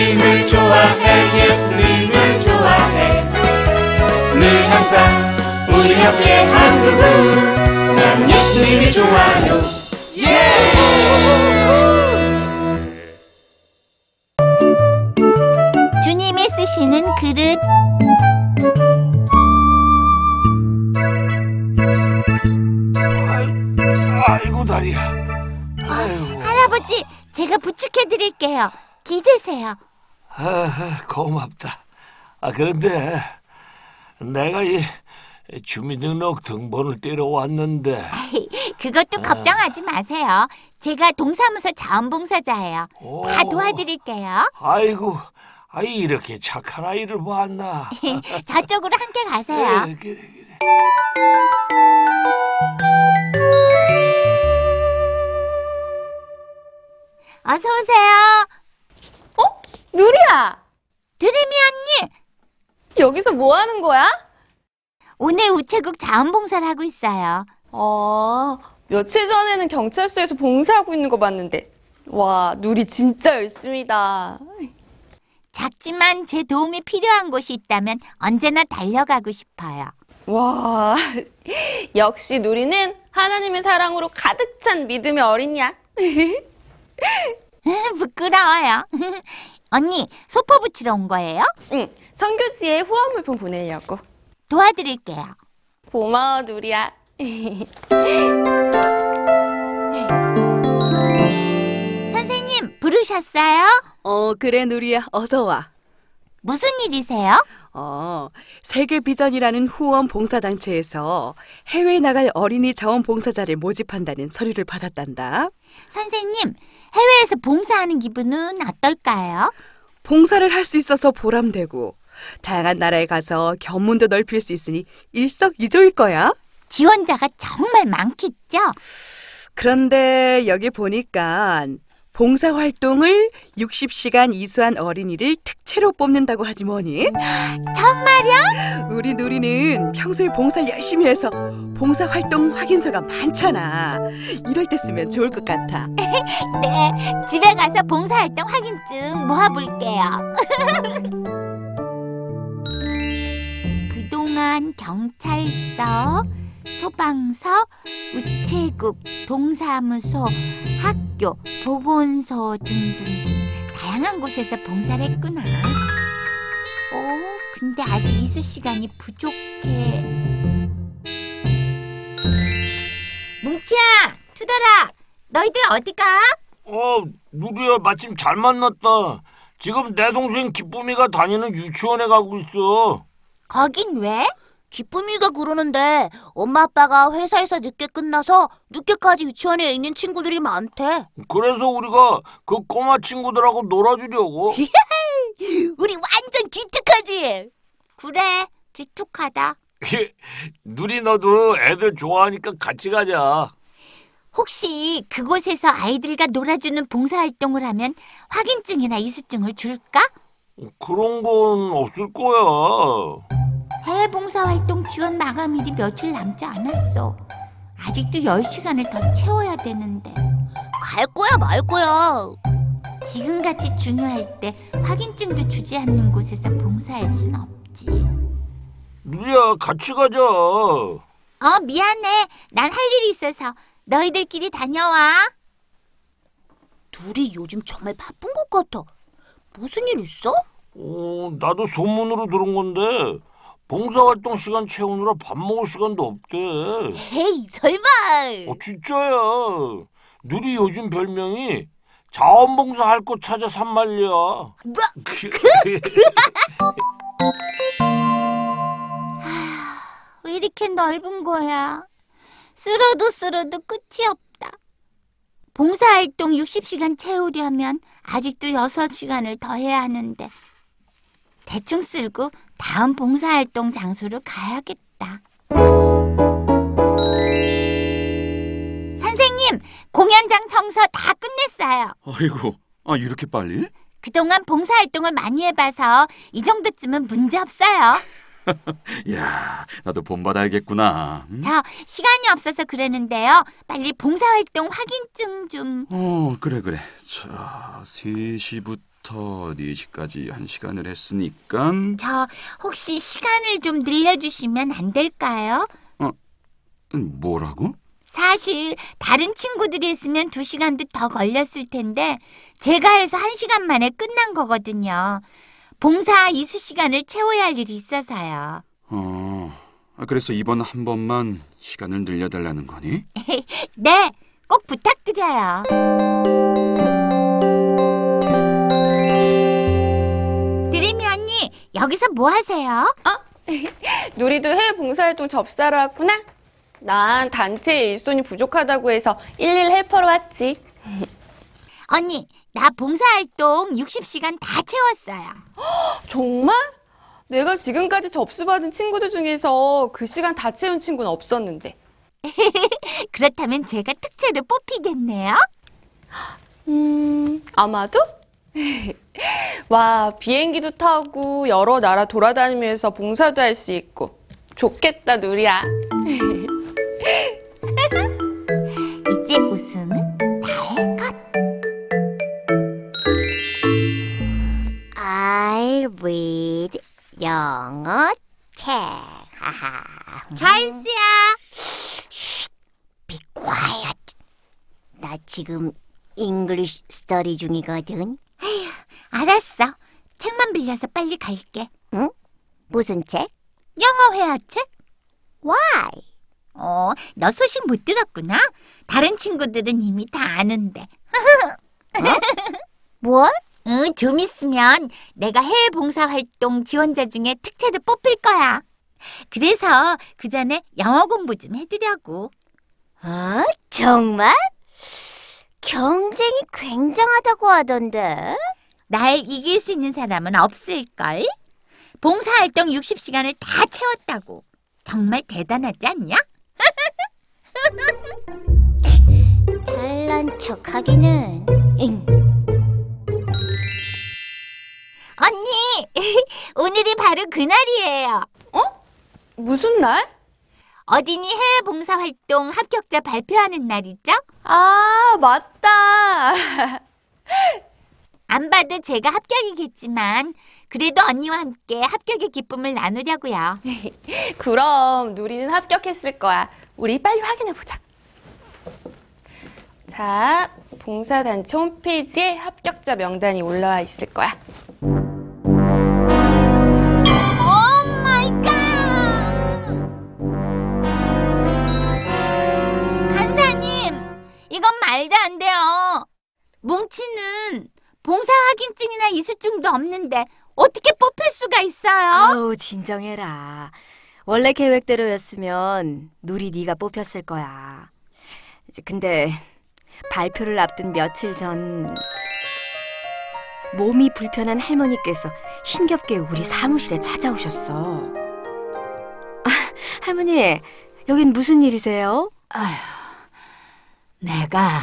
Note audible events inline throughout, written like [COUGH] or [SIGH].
예수님을 좋아해 예수님을 좋아해 늘 항상 우리 옆에 한 그분 난 예수님이 좋아요 예! 주님이 쓰시는 그릇 아이고 다리야. 아이고. 할아버지 제가 부축해 드릴게요. 기대세요. 아, 고맙다. 아 그런데 내가 이 주민등록 등본을 떼러 왔는데 그것도 걱정하지 마세요. 제가 동사무소 자원봉사자예요. 오. 다 도와드릴게요. 아이고 아이 이렇게 착한 아이를 봤나 [LAUGHS] 저쪽으로 함께 가세요. 그래, 그래, 그래. 어서 오세요. 어? 누리야! 드림이 언니, 여기서 뭐 하는 거야? 오늘 우체국 자원봉사를 하고 있어요. 어, 며칠 전에는 경찰서에서 봉사하고 있는 거 봤는데. 와, 누리 진짜 열심이다. 작지만 제 도움이 필요한 곳이 있다면 언제나 달려가고 싶어요. 와, [LAUGHS] 역시 누리는 하나님의 사랑으로 가득 찬 믿음의 어린이야. [LAUGHS] [LAUGHS] 부끄러워요. 언니, 소포 붙이러 온 거예요? 응, 선교지에 후원 물품 보내려고. 도와드릴게요. 고마워, 누리야. [LAUGHS] 선생님, 부르셨어요? 어, 그래, 누리야. 어서 와. 무슨 일이세요? 어, 세계 비전이라는 후원 봉사 단체에서 해외에 나갈 어린이 자원 봉사자를 모집한다는 서류를 받았단다. 선생님, 해외에서 봉사하는 기분은 어떨까요? 봉사를 할 수 있어서 보람되고, 다양한 나라에 가서 견문도 넓힐 수 있으니 일석이조일 거야. 지원자가 정말 많겠죠? 그런데 여기 보니까 봉사 활동을 60시간 이수한 어린이를 특채로 뽑는다고 하지 뭐니? 정말요? 우리 누리는 평소에 봉사를 열심히 해서 봉사 활동 확인서가 많잖아. 이럴 때 쓰면 좋을 것 같아. [LAUGHS] 네, 집에 가서 봉사활동 확인증 모아볼게요. [LAUGHS] 그동안 경찰서, 소방서, 우체국, 동사무소, 학교, 보건소 등등 다양한 곳에서 봉사를 했구나. 어, 근데 아직 이수 시간이 부족해. 뭉치야, 투덜아, 너희들 어디 가? 어 누리야 마침 잘 만났다 지금 내 동생 기쁨이가 다니는 유치원에 가고 있어 거긴 왜? 기쁨이가 그러는데 엄마 아빠가 회사에서 늦게 끝나서 늦게까지 유치원에 있는 친구들이 많대. 그래서 우리가 그 꼬마 친구들하고 놀아주려고 [LAUGHS] 우리 완전 기특하지? 그래, 기특하다. [LAUGHS] 누리 너도 애들 좋아하니까 같이 가자 혹시 그곳에서 아이들과 놀아주는 봉사활동을 하면 확인증이나 이수증을 줄까? 그런 건 없을 거야 해외 봉사활동 지원 마감일이 며칠 남지 않았어. 아직도 10시간을 더 채워야 되는데. 갈 거야 말 거야. 지금같이 중요할 때 확인증도 주지 않는 곳에서 봉사할 순 없지. 누리야 같이 가자 어, 미안해. 난 할 일이 있어서 너희들끼리 다녀와. 둘이 요즘 정말 바쁜 것 같아. 무슨 일 있어? 어, 나도 소문으로 들은 건데 봉사활동 시간 채우느라 밥 먹을 시간도 없대 에이 설마. 어, 진짜야. 누리 요즘 별명이 자원봉사 할 곳 찾아 산말이야. 뭐? [LAUGHS] 왜 이렇게 넓은 거야? 쓸어도 쓸어도 끝이 없다. 봉사활동 60시간 채우려면 아직도 6시간을 더 해야 하는데 대충 쓸고 다음 봉사활동 장소로 가야겠다. 선생님, 공연장 청소 다 끝냈어요. 아이고, 아 이렇게 빨리? 그동안 봉사활동을 많이 해봐서 이 정도쯤은 문제 없어요. [LAUGHS] 야, 나도 본받아야겠구나. 음? 저 시간이 없어서 그러는데요. 빨리 봉사활동 확인증 좀. 어, 그래 그래. 자, 3시부터 2시 부터 4시까지 한 시간을 했으니까 저 혹시 시간을 좀 늘려주시면 안 될까요? 음, 뭐라고? 사실 다른 친구들이 했으면 두 시간도 더 걸렸을 텐데 제가 해서 한 시간 만에 끝난 거거든요. 봉사 이수 시간을 채워야 할 일이 있어서요. 어, 아, 그래서 이번 한 번만 시간을 늘려달라는 거니? [LAUGHS] 네, 꼭 부탁드려요. 뭐 하세요? [LAUGHS] 누리도 해외 봉사활동 접사로 왔구나? 난 단체에 일손이 부족하다고 해서 일일 헬퍼로 왔지. [LAUGHS] 언니, 나 봉사활동 60시간 다 채웠어요. [GASPS] 정말? 내가 지금까지 접수받은 친구들 중에서 그 시간 다 채운 친구는 없었는데. [LAUGHS] 그렇다면 제가 특채로 뽑히겠네요. [GASPS] 음, 아마도? 와, 비행기도 타고 여러 나라 돌아다니면서 봉사도 할 수 있고. 좋겠다, 누리야. [LAUGHS] 이제 우승은 나의 것. I read 영어 책. 잘스야. Be quiet. 나 지금 English study 중이거든. 알았어. 책만 빌려서 빨리 갈게. 무슨 책? 영어 회화책? Why? 어, 너 소식 못 들었구나. 다른 친구들은 이미 다 아는데. [LAUGHS] 뭘? 응, 좀 있으면 내가 해외 봉사 활동 지원자 중에 특채를 뽑힐 거야. 그래서 그 전에 영어 공부 좀 해두려고. 어? 정말? 경쟁이 굉장하다고 하던데. 날 이길 수 있는 사람은 없을걸? 봉사 활동 60시간을 다 채웠다고. 정말 대단하지 않냐? [LAUGHS] 잘난 척 하기는. 응. 언니, [LAUGHS] 오늘이 바로 그날이에요. 무슨 날? 어린이 해외 봉사 활동 합격자 발표하는 날이죠? 아, 맞다. [LAUGHS] 안 봐도 제가 합격이겠지만 그래도 언니와 함께 합격의 기쁨을 나누려고요. [LAUGHS] 그럼 누리는 합격했을 거야. 우리 빨리 확인해 보자. 자, 봉사단체 홈페이지에 합격자 명단이 올라와 있을 거야. Oh my God! 간사님, 이건 말도 안 돼요. 봉사 확인증이나 이수증도 없는데 어떻게 뽑힐 수가 있어요? 아우 진정해라. 원래 계획대로였으면 누리 네가 뽑혔을 거야. 이제 근데 발표를 앞둔 며칠 전 몸이 불편한 할머니께서 힘겹게 우리 사무실에 찾아오셨어. 아, 할머니, 여긴 무슨 일이세요? 내가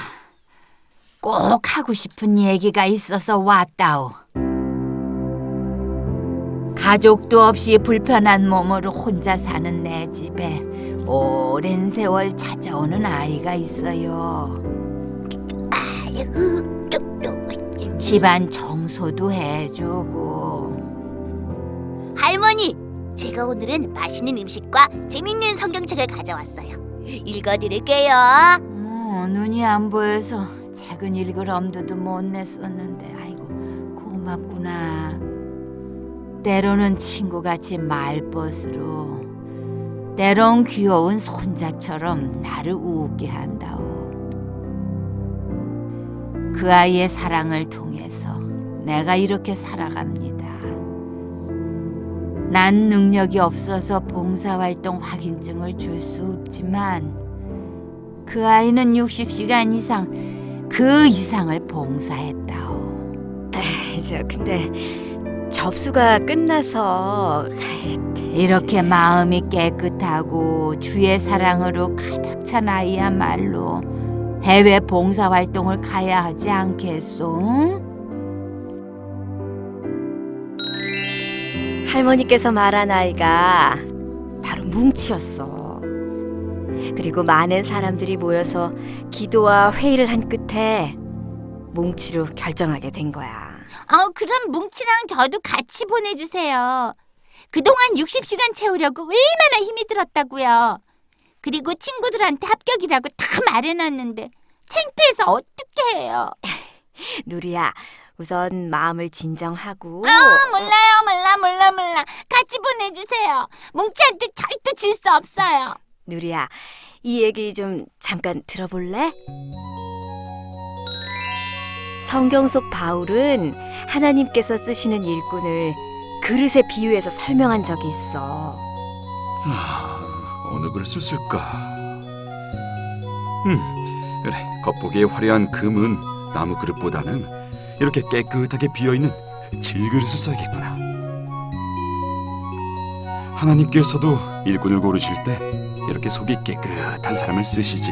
꼭 하고 싶은 얘기가 있어서 왔다오. 가족도 없이 불편한 몸으로 혼자 사는 내 집에 오랜 세월 찾아오는 아이가 있어요. 집안 청소도 해주고 할머니, 제가 오늘은 맛있는 음식과 재밌는 성경책을 가져왔어요. 읽어드릴게요. 어, 눈이 안 보여서 책은 읽을 엄두도 못 냈었는데 아이고 고맙구나. 때로는 친구같이 말벗으로 때론 귀여운 손자처럼 나를 웃게 한다오. 그 아이의 사랑을 통해서 내가 이렇게 살아갑니다. 난 능력이 없어서 봉사활동 확인증을 줄 수 없지만 그 아이는 60시간 이상 그 이상을 봉사했다오. 아이, 저 근데 접수가 끝나서 이렇게 마음이 깨끗하고 주의 사랑으로 가득 찬 아이야말로 해외 봉사 활동을 가야 하지 않겠소? 할머니께서 말한 아이가 바로 뭉치였어. 그리고 많은 사람들이 모여서 기도와 회의를 한 끝에 뭉치로 결정하게 된 거야. 어, 그럼 뭉치랑 저도 같이 보내주세요. 그동안 60시간 채우려고 얼마나 힘이 들었다고요. 그리고 친구들한테 합격이라고 다 말해놨는데 창피해서 어떻게 해요? [LAUGHS] 누리야, 우선 마음을 진정하고. 아, 몰라요, 몰라, 몰라, 몰라. 같이 보내주세요. 뭉치한테 절대 질 수 없어요. 누리야, 이 얘기 좀 잠깐 들어볼래? 성경 속 바울은 하나님께서 쓰시는 일꾼을 그릇에 비유해서 설명한 적이 있어. 아, 어느 글을 썼을까? 음, 그래. 겉보기에 화려한 금은 나무 그릇보다는 이렇게 깨끗하게 비어 있는 질그릇을 써야겠구나. 하나님께서도 일꾼을 고르실 때 이렇게 속이 깨끗한 사람을 쓰시지.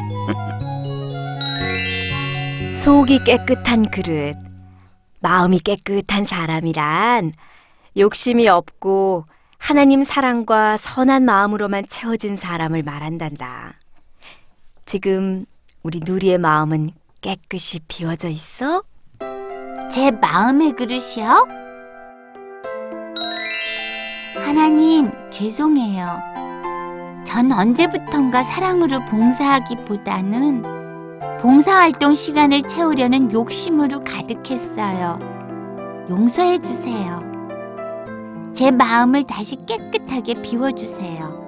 [LAUGHS] 속이 깨끗한 그릇, 마음이 깨끗한 사람이란 욕심이 없고 하나님 사랑과 선한 마음으로만 채워진 사람을 말한단다. 지금 우리 누리의 마음은 깨끗이 비워져 있어? 제 마음의 그릇이요? 하나님, 죄송해요. 전 언제부턴가 사랑으로 봉사하기보다는 봉사활동 시간을 채우려는 욕심으로 가득했어요. 용서해 주세요. 제 마음을 다시 깨끗하게 비워주세요.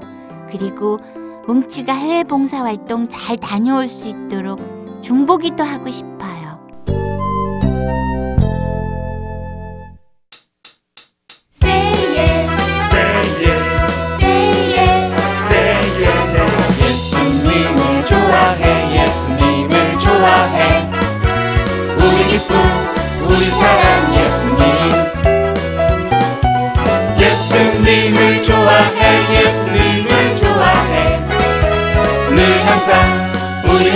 그리고 뭉치가 해외 봉사활동 잘 다녀올 수 있도록 중보기도 하고 싶어요.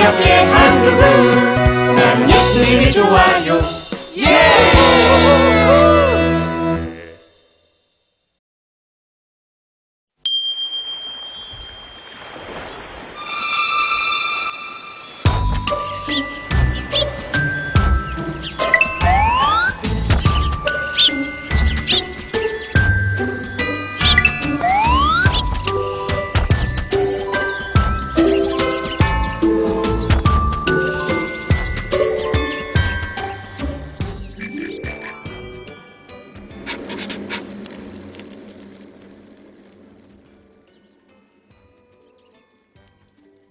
우리 옆에 한 그분. 나는 예수님이 좋아요. 예